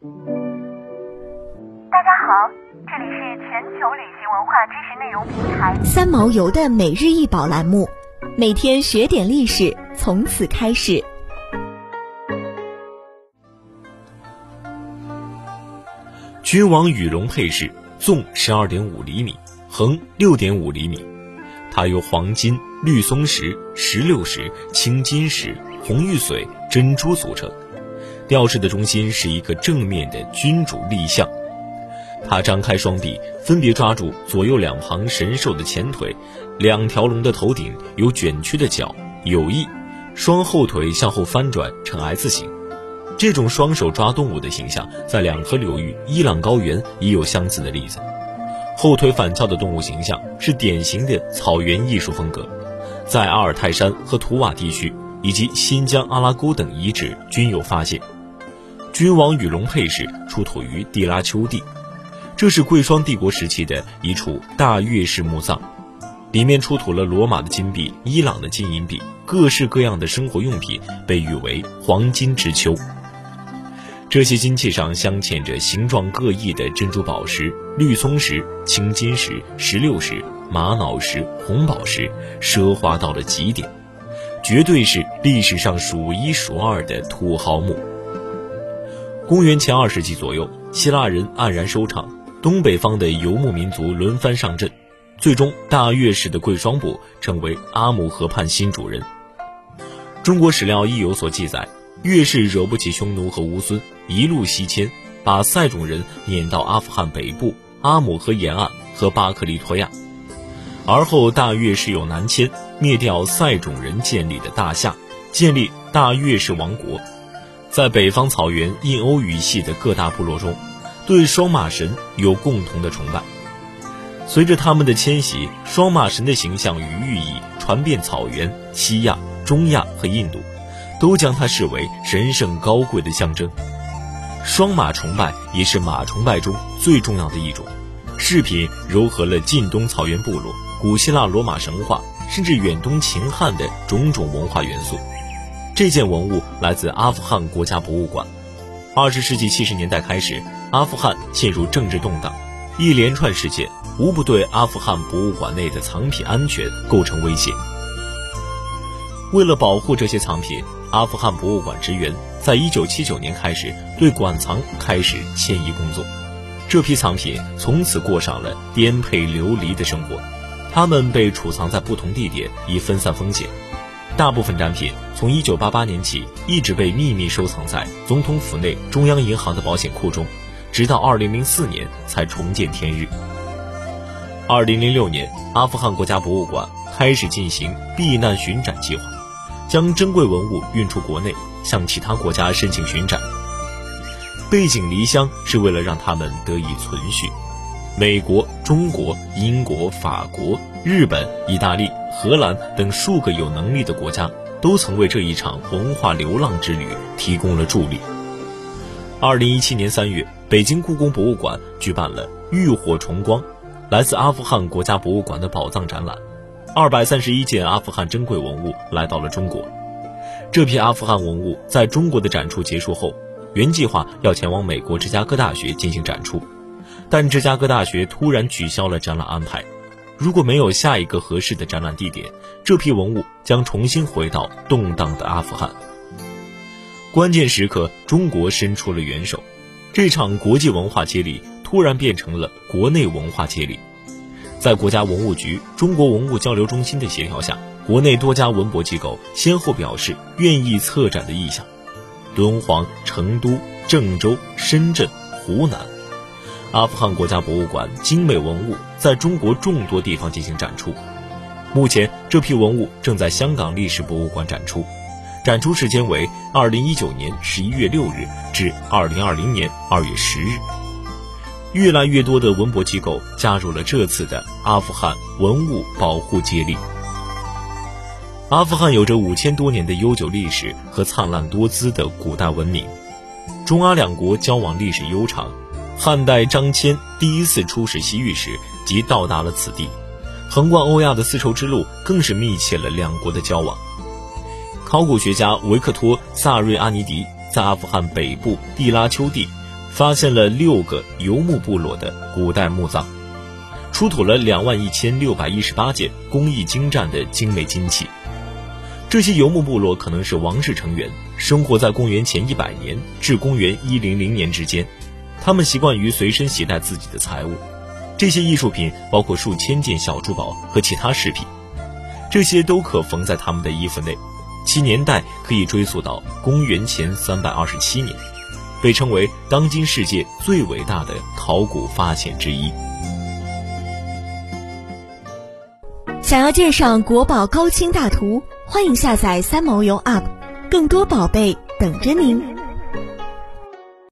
大家好，这里是全球旅行文化知识内容平台三毛游的每日一宝栏目，每天学点历史，从此开始。君王羽绒配饰，纵十二点五厘米，横六点五厘米。它由黄金、绿松石、石榴石、青金石、红玉髓、珍珠组成。吊饰的中心是一个正面的君主立像。他张开双臂，分别抓住左右两旁神兽的前腿，两条龙的头顶有卷曲的角，有翼，双后腿向后翻转呈 S 形。这种双手抓动物的形象，在两河流域伊朗高原也有相似的例子。后腿反翘的动物形象是典型的草原艺术风格，在阿尔泰山和图瓦地区以及新疆阿拉沟等遗址均有发现。君王羽绒配饰出土于地拉丘地，这是贵霜帝国时期的一处大月式墓葬，里面出土了罗马的金币、伊朗的金银币，各式各样的生活用品，被誉为黄金之秋。这些金器上镶嵌着形状各异的珍珠宝石、绿松石、青金石、石榴石、玛瑙石、红宝石，奢华到了极点，绝对是历史上数一数二的土豪墓。公元前二世纪左右，希腊人黯然收场，东北方的游牧民族轮番上阵，最终大月氏的贵霜部成为阿姆河畔新主人。中国史料亦有所记载。越氏惹不起匈奴和乌孙，一路西迁，把塞种人撵到阿富汗北部阿姆河沿岸和巴克利托亚。而后大越氏又南迁，灭掉塞种人建立的大夏，建立大越氏王国。在北方草原印欧语系的各大部落中，对双马神有共同的崇拜。随着他们的迁徙，双马神的形象与寓意传遍草原、西亚、中亚和印度。都将它视为神圣高贵的象征。双马崇拜也是马崇拜中最重要的一种。饰品糅合了近东草原部落、古希腊罗马神话，甚至远东秦汉的种种文化元素。这件文物来自阿富汗国家博物馆。二十世纪七十年代开始，阿富汗陷入政治动荡，一连串事件无不对阿富汗博物馆内的藏品安全构成威胁。为了保护这些藏品，阿富汗博物馆职员在一九七九年开始对馆藏开始迁移工作，这批藏品从此过上了颠沛流离的生活。它们被储藏在不同地点，以分散风险。大部分展品从一九八八年起一直被秘密收藏在总统府内中央银行的保险库中，直到二零零四年才重见天日。二零零六年，阿富汗国家博物馆开始进行避难巡展计划。将珍贵文物运出国内，向其他国家申请巡展。背井离乡是为了让他们得以存续。美国、中国、英国、法国、日本、意大利、荷兰等数个有能力的国家，都曾为这一场文化流浪之旅提供了助力。二零一七年三月，北京故宫博物馆举办了“浴火重光”来自阿富汗国家博物馆的宝藏展览。二百三十一件阿富汗珍贵文物来到了中国。这批阿富汗文物在中国的展出结束后，原计划要前往美国芝加哥大学进行展出，但芝加哥大学突然取消了展览安排。如果没有下一个合适的展览地点，这批文物将重新回到动荡的阿富汗。关键时刻，中国伸出了援手，这场国际文化接力突然变成了国内文化接力。在国家文物局、中国文物交流中心的协调下，国内多家文博机构先后表示愿意策展的意向。敦煌、成都、郑州、深圳、湖南，阿富汗国家博物馆精美文物在中国众多地方进行展出。目前，这批文物正在香港历史博物馆展出，展出时间为二零一九年十一月六日至二零二零年二月十日。越来越多的文博机构加入了这次的阿富汗文物保护接力。阿富汗有着五千多年的悠久历史和灿烂多姿的古代文明，中阿两国交往历史悠长。汉代张骞第一次出使西域时即到达了此地，横贯欧亚的丝绸之路更是密切了两国的交往。考古学家维克托·萨瑞阿尼迪在阿富汗北部地拉丘地。发现了六个游牧部落的古代墓葬，出土了两万一千六百一十八件工艺精湛的精美金器。这些游牧部落可能是王室成员，生活在公元前一百年至公元一零零年之间。他们习惯于随身携带自己的财物，这些艺术品包括数千件小珠宝和其他饰品，这些都可缝在他们的衣服内，其年代可以追溯到公元前三百二十七年，被称为当今世界最伟大的考古发现之一。想要鉴赏国宝高清大图，欢迎下载三毛游 App，更多宝贝等着您。